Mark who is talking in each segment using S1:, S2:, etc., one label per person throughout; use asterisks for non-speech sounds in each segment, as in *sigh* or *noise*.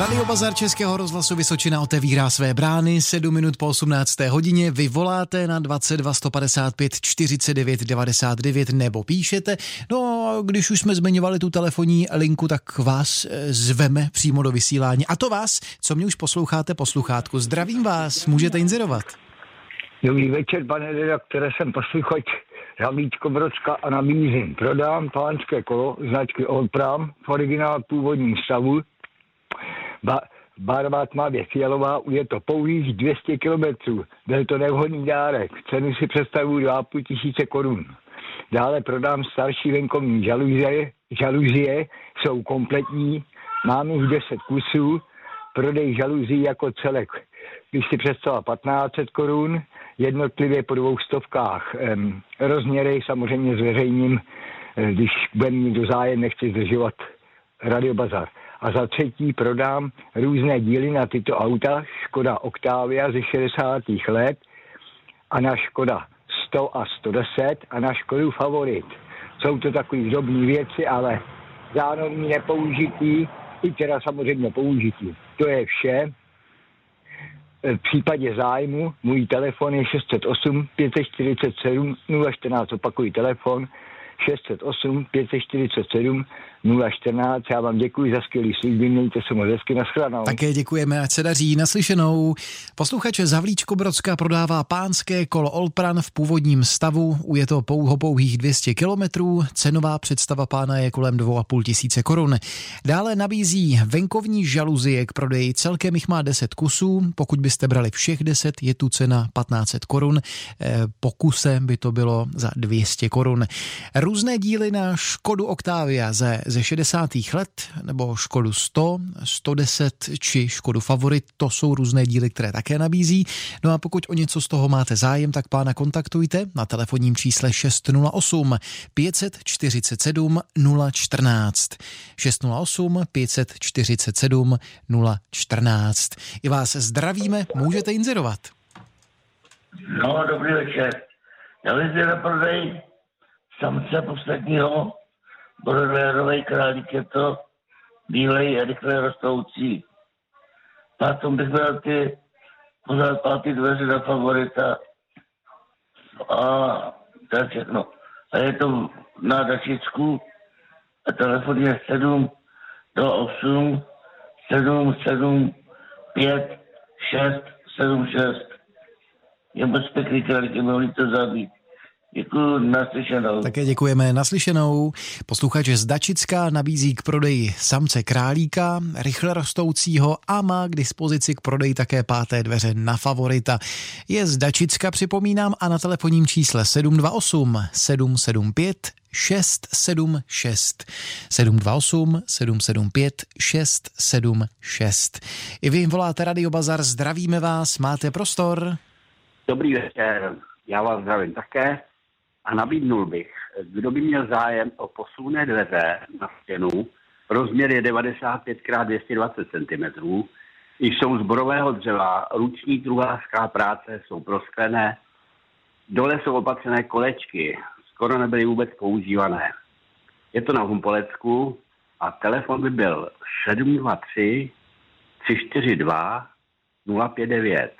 S1: Radio Bazar Českého rozhlasu Vysočina otevírá své brány 7 minut po 18. hodině. Vy voláte na 22 155 49 99 nebo píšete. No a když už jsme zmiňovali tu telefonní linku, tak vás eh, zveme přímo do vysílání. A to vás, co mě už posloucháte posluchátku. Zdravím vás, můžete inzerovat.
S2: Dobrý večer, pane redaktore, jsem posluchač Havlíčko Brodska a nabízím. Prodám pánské kolo značky Old Pram v originál původním stavu ba, barva tmavě fialová, je to pouhých 200 kilometrů. Byl to nevhodný dárek. Cenu si představuji 2,5 tisíce korun. Dále prodám starší venkovní žaluzie. Žaluzie jsou kompletní, mám jich 10 kusů. Prodej žaluzí jako celek. Když si představila 1500 korun, jednotlivě po dvou stovkách. Um, rozměry samozřejmě zveřejním, eh, když budeme mít do zájem, nechci zdržovat radiobazar a za třetí prodám různé díly na tyto auta, Škoda Octavia ze 60. let a na Škoda 100 a 110 a na Škodu Favorit. Jsou to takové drobné věci, ale zároveň nepoužitý, i teda samozřejmě použitý. To je vše. V případě zájmu můj telefon je 608 547 014, opakují telefon 608 547 014. Já vám děkuji za skvělý služby, mějte se moc hezky, nashledanou.
S1: Také děkujeme, ať se daří naslyšenou. Posluchače Zavlíčko Brodská prodává pánské kolo Olpran v původním stavu, je to pouho pouhých 200 kilometrů, cenová představa pána je kolem 2,5 tisíce korun. Dále nabízí venkovní žaluzie k prodeji, celkem jich má 10 kusů, pokud byste brali všech 10, je tu cena 1500 korun, eh, po kuse by to bylo za 200 korun. Různé díly na Škodu Octavia ze ze 60. let, nebo Škodu 100, 110 či Škodu Favorit, to jsou různé díly, které také nabízí. No a pokud o něco z toho máte zájem, tak pána kontaktujte na telefonním čísle 608 547 014. 608 547 014. I vás zdravíme, můžete inzerovat.
S3: No, dobrý večer. Já bych na prodej samce posledního Bordelérový králík je to bílej a rychle rostoucí. Potom bych byl ty pořád pátý dveře na favorita. A je všechno. A je to na dačičku a telefon je 7 do 8 7 7 5 6 7 6. Je moc pěkný králík, je to zabít. Děkuji, naslyšenou.
S1: Také děkujeme naslyšenou. Posluchač z Dačická nabízí k prodeji samce králíka, rychle rostoucího a má k dispozici k prodeji také páté dveře na favorita. Je z Dačicka, připomínám, a na telefonním čísle 728 775 676 728 775 676. I vy voláte Radio Bazar, zdravíme vás, máte prostor.
S4: Dobrý večer, já vás zdravím také a nabídnul bych, kdo by měl zájem o posuné dveře na stěnu, rozměr je 95 x 220 cm, jsou z borového dřeva, ruční druhářská práce jsou prosklené, dole jsou opatřené kolečky, skoro nebyly vůbec používané. Je to na Humpolecku a telefon by byl 723 342 059.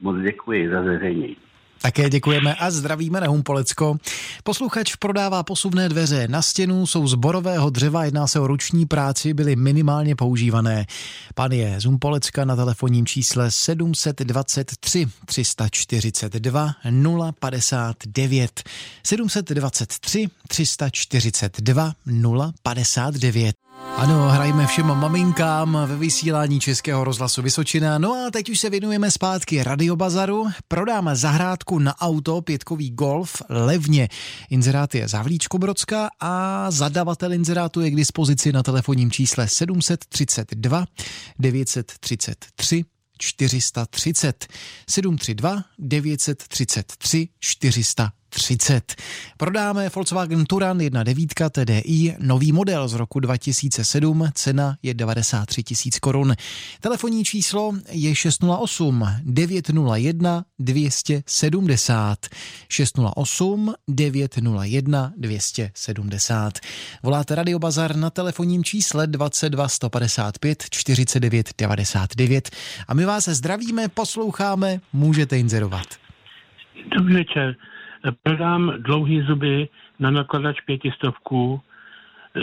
S4: Moc děkuji za zveřejnění.
S1: Také děkujeme a zdravíme na Humpolecko. Posluchač prodává posuvné dveře na stěnu, jsou z borového dřeva, jedná se o ruční práci, byly minimálně používané. Pan je z Humpolecka na telefonním čísle 723 342 059. 723 342 059. Ano, hrajeme všem maminkám ve vysílání Českého rozhlasu Vysočina. No a teď už se věnujeme zpátky radiobazaru. Prodáme zahrádku na auto, pětkový Golf, levně. Inzerát je Zavlíčko Brodská a zadavatel inzerátu je k dispozici na telefonním čísle 732 933 430 732 933 430 30. Prodáme Volkswagen Turan 1.9 TDI, nový model z roku 2007, cena je 93 tisíc korun. Telefonní číslo je 608 901 270. 608 901 270. Voláte Radio Bazar na telefonním čísle 22 155 49 99 a my vás zdravíme, posloucháme, můžete inzerovat.
S5: Dobrý večer. Prodám dlouhý zuby na nakladač pětistovku,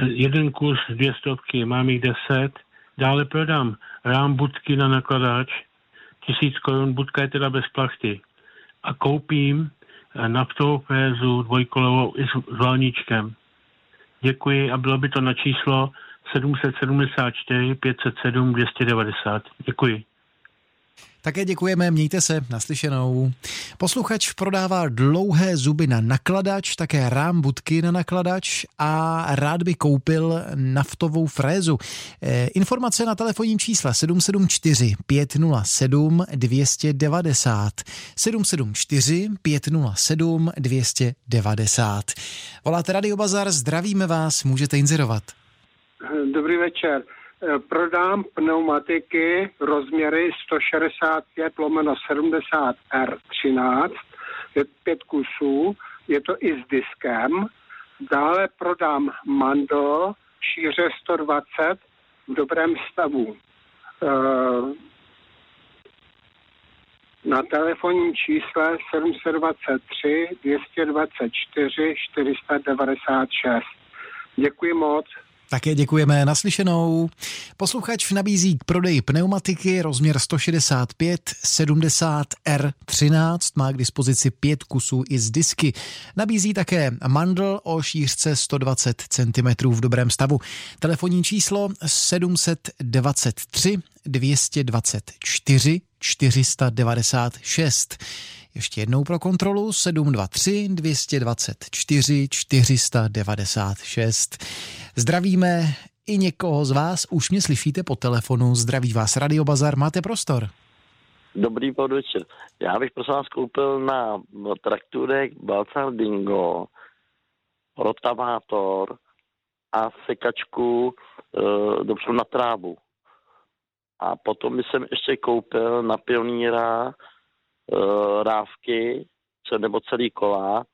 S5: jeden kus dvě stovky, mám jich deset. Dále prodám rám budky na nakladač, tisíc korun, budka je teda bez plachty. A koupím naftovou fézu dvojkolovou i s valníčkem. Děkuji a bylo by to na číslo 774 507 290. Děkuji.
S1: Také děkujeme, mějte se, naslyšenou. Posluchač prodává dlouhé zuby na nakladač, také rám budky na nakladač a rád by koupil naftovou frézu. E, informace na telefonním čísle 774 507 290 774 507 290. Voláte Radio Bazar, zdravíme vás, můžete inzerovat.
S6: Dobrý večer. Eh, prodám pneumatiky rozměry 165 lomeno 70 R13, je pět kusů, je to i s diskem. Dále prodám mandl šíře 120 v dobrém stavu. Eh, na telefonním čísle 723 224 496. Děkuji moc.
S1: Také děkujeme naslyšenou. Posluchač nabízí k prodeji pneumatiky rozměr 165 70 R13, má k dispozici pět kusů i z disky. Nabízí také mandl o šířce 120 cm v dobrém stavu. Telefonní číslo 723 224 496. Ještě jednou pro kontrolu 723 224 496. Zdravíme i někoho z vás, už mě slyšíte po telefonu, zdraví vás Radio Bazar, máte prostor.
S7: Dobrý podvečer. Já bych prosím vás koupil na trakturek Balcar Dingo, rotavátor a sekačku e, dopředu na trávu. A potom jsem ještě koupil na pioníra rávky nebo celý kola,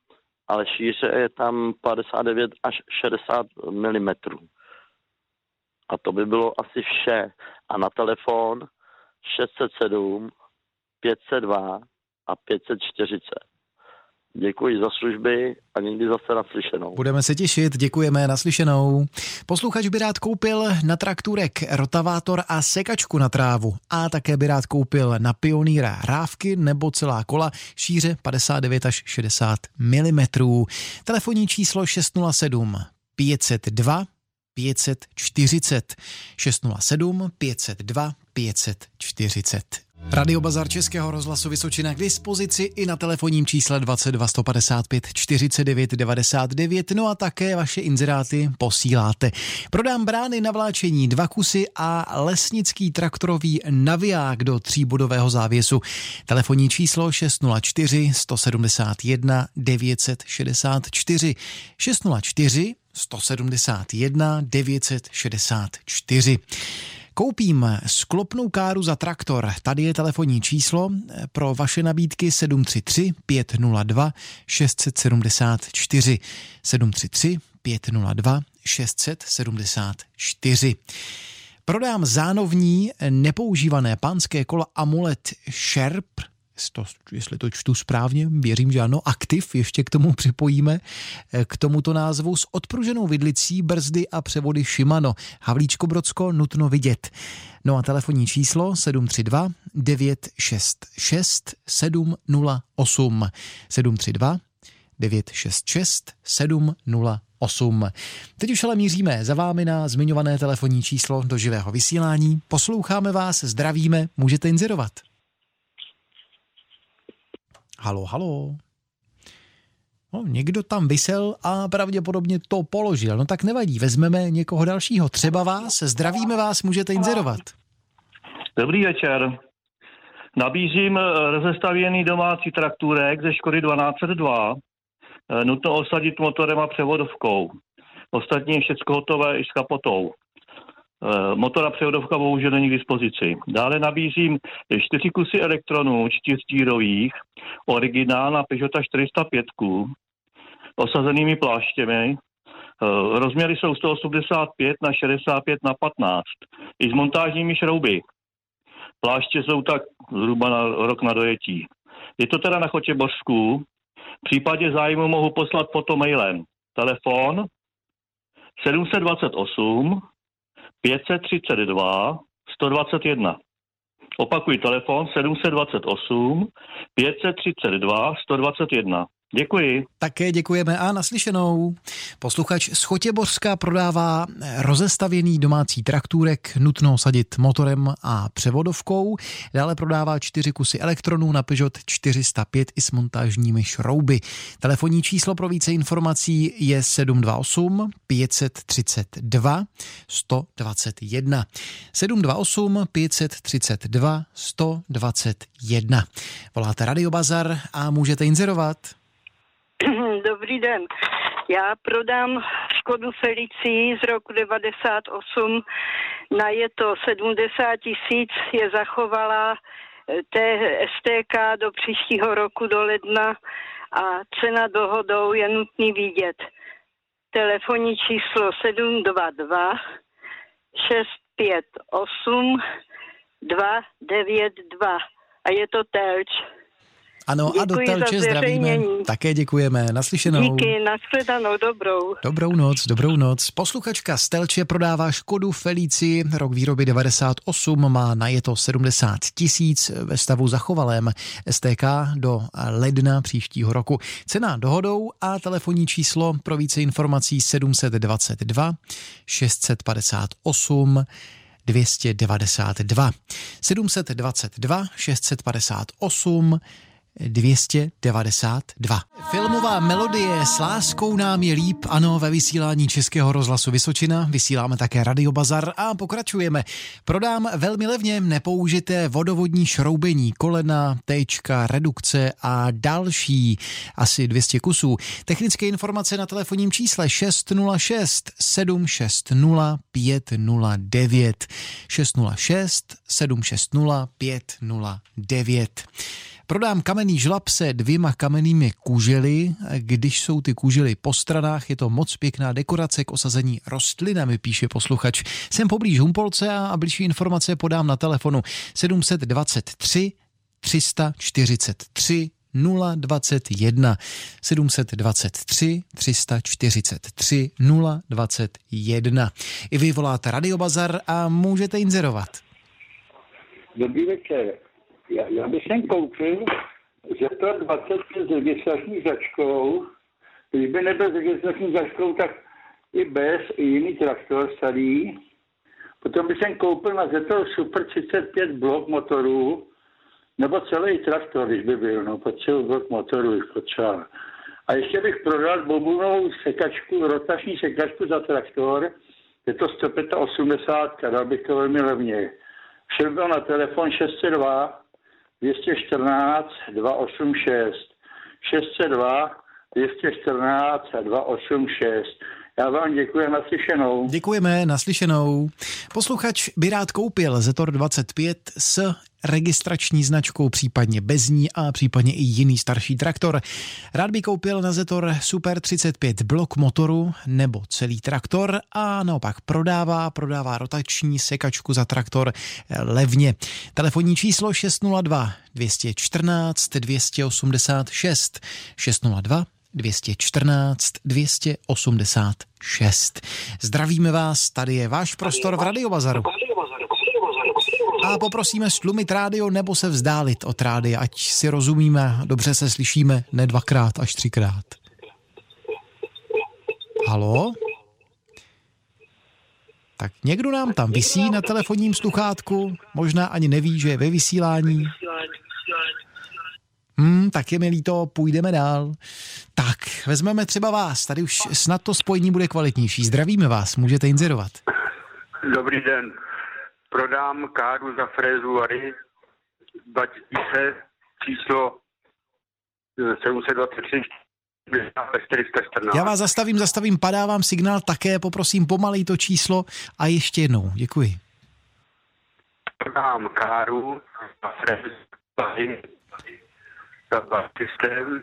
S7: ale šíře je tam 59 až 60 mm. A to by bylo asi vše. A na telefon 607 502 a 540. Děkuji za služby a někdy zase naslyšenou.
S1: Budeme se těšit, děkujeme naslyšenou. Posluchač by rád koupil na trakturek rotavátor a sekačku na trávu a také by rád koupil na pionýra rávky nebo celá kola šíře 59 až 60 mm. Telefonní číslo 607 502 540 607 502 540. Radio Bazar Českého rozhlasu Vysočina k dispozici i na telefonním čísle 22 155 49 99, no a také vaše inzeráty posíláte. Prodám brány na vláčení dva kusy a lesnický traktorový naviják do tříbodového závěsu. Telefonní číslo 604 171 964 604 171 964. Koupím sklopnou káru za traktor. Tady je telefonní číslo pro vaše nabídky 733 502 674 733 502 674. Prodám zánovní nepoužívané pánské kolo Amulet Sherp to, jestli to čtu správně, věřím, že ano, aktiv, ještě k tomu připojíme, eh, k tomuto názvu s odpruženou vidlicí, brzdy a převody Shimano. Havlíčko Brodsko nutno vidět. No a telefonní číslo 732 966 708 732 966 708. Teď už ale míříme za vámi na zmiňované telefonní číslo do živého vysílání. Posloucháme vás, zdravíme, můžete inzerovat. Halo, halo. No, někdo tam vysel a pravděpodobně to položil. No tak nevadí, vezmeme někoho dalšího. Třeba vás, zdravíme vás, můžete inzerovat.
S8: Dobrý večer. Nabízím rozestavěný domácí traktůrek ze Škody 1202 eh, nutno osadit motorem a převodovkou. Ostatní je všechno hotové i s kapotou. Eh, Motor a převodovka bohužel není k dispozici. Dále nabízím čtyři kusy elektronů čtyřdírových, originál na Peugeota 405, osazenými pláštěmi. Eh, Rozměry jsou 185 na 65 na 15, i s montážními šrouby. Pláště jsou tak zhruba na rok na dojetí. Je to teda na Chotě Bořsku. V případě zájmu mohu poslat foto mailem. Telefon 728 532 121. Opakuji telefon 728 532 121. Děkuji.
S1: Také děkujeme a naslyšenou. Posluchač z Chotěbořska prodává rozestavěný domácí traktůrek, nutno sadit motorem a převodovkou. Dále prodává čtyři kusy elektronů na Peugeot 405 i s montážními šrouby. Telefonní číslo pro více informací je 728 532 121. 728 532 121. Voláte Radio Bazar a můžete inzerovat.
S9: Dobrý den. Já prodám Škodu Felicii z roku 98. Na je to 70 tisíc, je zachovala té STK do příštího roku do ledna a cena dohodou je nutný vidět. Telefonní číslo 722 658 292 a je to Telč.
S1: Ano, a do
S9: Děkuji
S1: Telče zdravíme. Také děkujeme. Naslyšenou.
S9: Díky, nashledanou, dobrou.
S1: Dobrou noc, dobrou noc. Posluchačka z Telče prodává Škodu Felici, rok výroby 98, má na je to 70 tisíc ve stavu zachovalém STK do ledna příštího roku. Cena dohodou a telefonní číslo pro více informací 722 658 292. 722 658 292. Filmová melodie s láskou nám je líp, ano, ve vysílání Českého rozhlasu Vysočina, vysíláme také Radio Bazar a pokračujeme. Prodám velmi levně nepoužité vodovodní šroubení, kolena, téčka, redukce a další, asi 200 kusů. Technické informace na telefonním čísle 606 760 509 606 760 509. Prodám kamenný žlab se dvěma kamennými kužely. Když jsou ty kužely po stranách, je to moc pěkná dekorace k osazení rostlinami, píše posluchač. Jsem poblíž Humpolce a blížší informace podám na telefonu 723 343 021 723 343 021. I vy voláte Radio Bazar a můžete inzerovat.
S2: Dobrý večer. Já, já bych sem koupil Zetor 25 s registrační značkou. Když by nebyl s registrační značkou, tak i bez, i jiný traktor starý. Potom bych sem koupil na Zetor Super 35 blok motorů, nebo celý traktor, když by byl, no, potřebuji blok motorů, když potřeba. A ještě bych prodal bobunovou sekačku, rotační sekačku za traktor, je to 185, dal bych to velmi levně. Šel byl na telefon 602 214 286. 602 214 286. Já vám děkuji naslyšenou.
S1: Děkujeme, naslyšenou. Posluchač by rád koupil Zetor 25 s registrační značkou, případně bez ní a případně i jiný starší traktor. Rád by koupil na Zetor Super 35 blok motoru nebo celý traktor a naopak prodává, prodává rotační sekačku za traktor levně. Telefonní číslo 602 214 286 602 214 286. Zdravíme vás, tady je váš prostor v Radiobazaru. A poprosíme stlumit rádio nebo se vzdálit od rádia, ať si rozumíme, dobře se slyšíme, ne dvakrát, až třikrát. Halo? Tak někdo nám tam vysí na telefonním sluchátku, možná ani neví, že je ve vysílání. Hmm, tak je mi líto, půjdeme dál. Tak, vezmeme třeba vás, tady už snad to spojení bude kvalitnější. Zdravíme vás, můžete inzerovat.
S10: Dobrý den. Prodám káru za frézu Ary 2000 číslo 723 414.
S1: Já vás zastavím, zastavím, padá vám signál také, poprosím pomalej to číslo a ještě jednou. Děkuji.
S10: Prodám káru systém.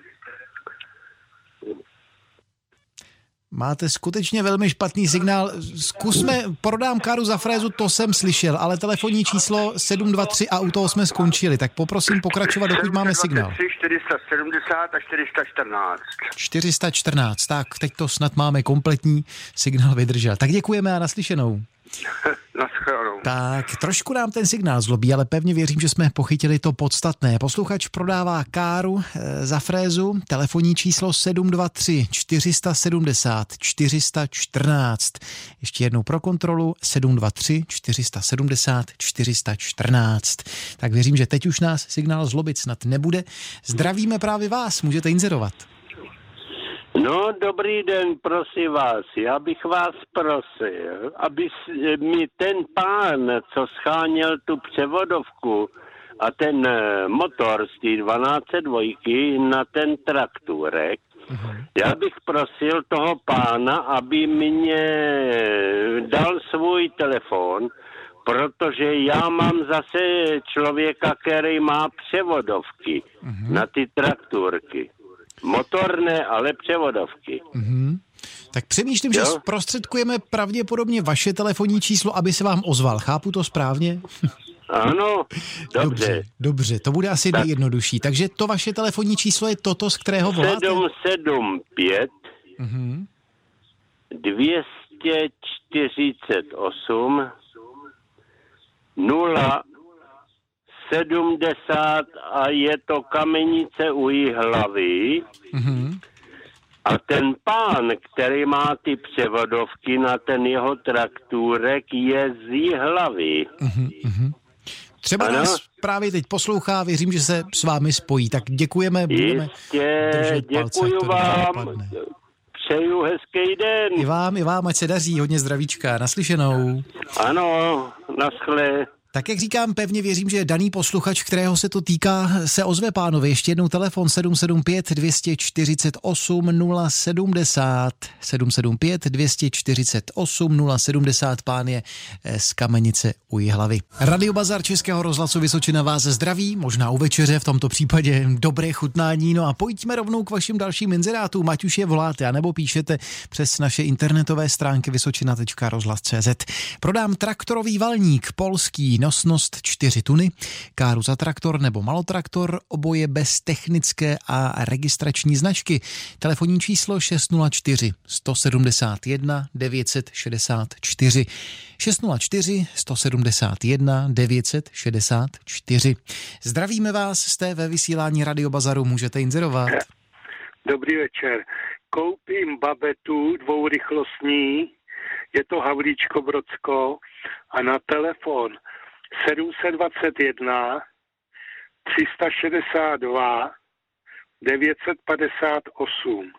S1: Máte skutečně velmi špatný signál. Zkusme, prodám káru za frézu, to jsem slyšel, ale telefonní číslo 723 a u toho jsme skončili. Tak poprosím pokračovat, dokud máme signál.
S10: 470 a 414.
S1: 414, tak teď to snad máme kompletní signál vydržel. Tak děkujeme a naslyšenou. *laughs* Tak, trošku nám ten signál zlobí, ale pevně věřím, že jsme pochytili to podstatné. Posluchač prodává káru e, za frézu, telefonní číslo 723 470 414. Ještě jednou pro kontrolu 723 470 414. Tak věřím, že teď už nás signál zlobit snad nebude. Zdravíme právě vás, můžete inzerovat.
S11: No, dobrý den, prosím vás. Já bych vás prosil, aby mi ten pán, co scháněl tu převodovku a ten eh, motor z té 1202 na ten trakturek, uh-huh. já bych prosil toho pána, aby mě dal svůj telefon, protože já mám zase člověka, který má převodovky uh-huh. na ty trakturky. Motorné, ale převodovky.
S1: Mm-hmm. Tak přemýšlím, jo? že zprostředkujeme pravděpodobně vaše telefonní číslo, aby se vám ozval. Chápu to správně?
S11: Ano, *laughs* dobře.
S1: Dobře, dobře to bude asi tak. nejjednodušší. Takže to vaše telefonní číslo je toto, z kterého voláte?
S11: 775 mm-hmm. 248 0 70 a je to kamenice u hlavy. Mm-hmm. A ten pán, který má ty převodovky na ten jeho traktůrek, je z hlavy. Mm-hmm.
S1: Třeba ano? nás právě teď poslouchá, věřím, že se s vámi spojí. Tak děkujeme, budeme
S11: Jistě, děkuji palce, vám. Přeju hezký den.
S1: I vám, i vám, ať se daří, hodně zdravíčka, naslyšenou.
S11: Ano, naschle.
S1: Tak jak říkám, pevně věřím, že daný posluchač, kterého se to týká, se ozve pánovi. Ještě jednou telefon 775 248 070. 775 248 070. Pán je eh, z Kamenice u hlavy. Radio Bazar Českého rozhlasu Vysočina vás zdraví, možná u večeře, v tomto případě dobré chutnání. No a pojďme rovnou k vašim dalším inzerátům, ať už je voláte, anebo píšete přes naše internetové stránky vysočina.rozhlas.cz. Prodám traktorový valník polský nosnost 4 tuny, káru za traktor nebo malotraktor, oboje bez technické a registrační značky. Telefonní číslo 604 171 964 604 171 964. Zdravíme vás, jste ve vysílání Radio Bazaru, můžete inzerovat.
S6: Dobrý večer. Koupím babetu dvourychlostní, je to Havlíčko Brodsko a na telefon 721 362 958.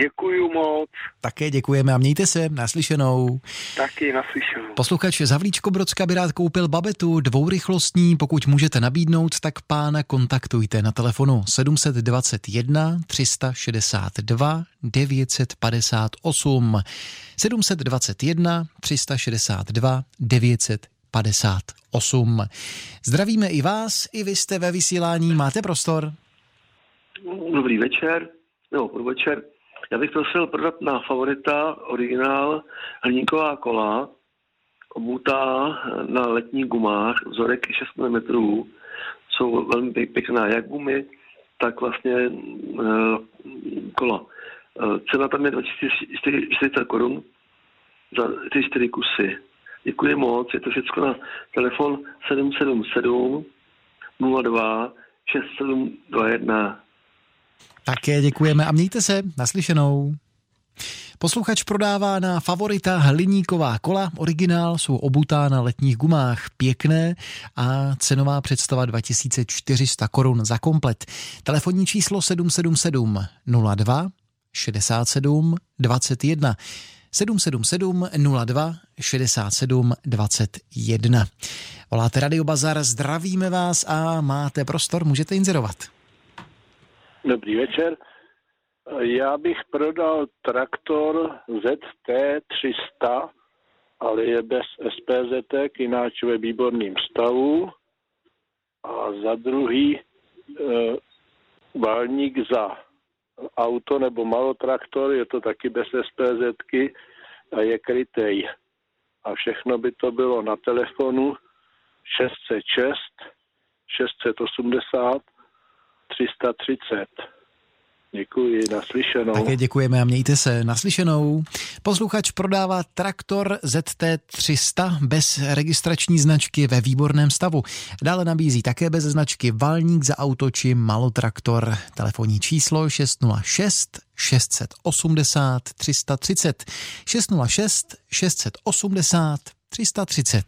S6: Děkuju moc.
S1: Také děkujeme a mějte se, naslyšenou.
S6: Taky naslyšenou.
S1: Posluchač Zavlíčko Brodska by rád koupil babetu dvourychlostní, pokud můžete nabídnout, tak pána kontaktujte na telefonu 721 362 958 721 362 958 58. Zdravíme i vás, i vy jste ve vysílání, máte prostor.
S12: Dobrý večer, nebo podvečer. Já bych prosil prodat na favorita originál hliníková kola, obutá na letních gumách, vzorek 6 mm, jsou velmi pěkná, jak gumy, tak vlastně e, kola. E, cena tam je 2400 korun za ty čtyři kusy. Děkuji moc, je to všechno na telefon 777 02 6721.
S1: Také děkujeme a mějte se naslyšenou. Posluchač prodává na favorita hliníková kola. Originál jsou obutá na letních gumách. Pěkné a cenová představa 2400 korun za komplet. Telefonní číslo 777 02 67 21. 777 02 67 21. Voláte Radio Bazar, zdravíme vás a máte prostor, můžete inzerovat.
S13: Dobrý večer. Já bych prodal traktor ZT300, ale je bez SPZ, jináč ve výborným stavu. A za druhý e, válník za auto nebo malotraktor, je to taky bez SPZ a je krytej. A všechno by to bylo na telefonu 606 680 330. Děkuji, naslyšenou.
S1: Také děkujeme a mějte se naslyšenou. Posluchač prodává traktor ZT300 bez registrační značky ve výborném stavu. Dále nabízí také bez značky valník za auto či malotraktor. Telefonní číslo 606 680 330 606 680 330.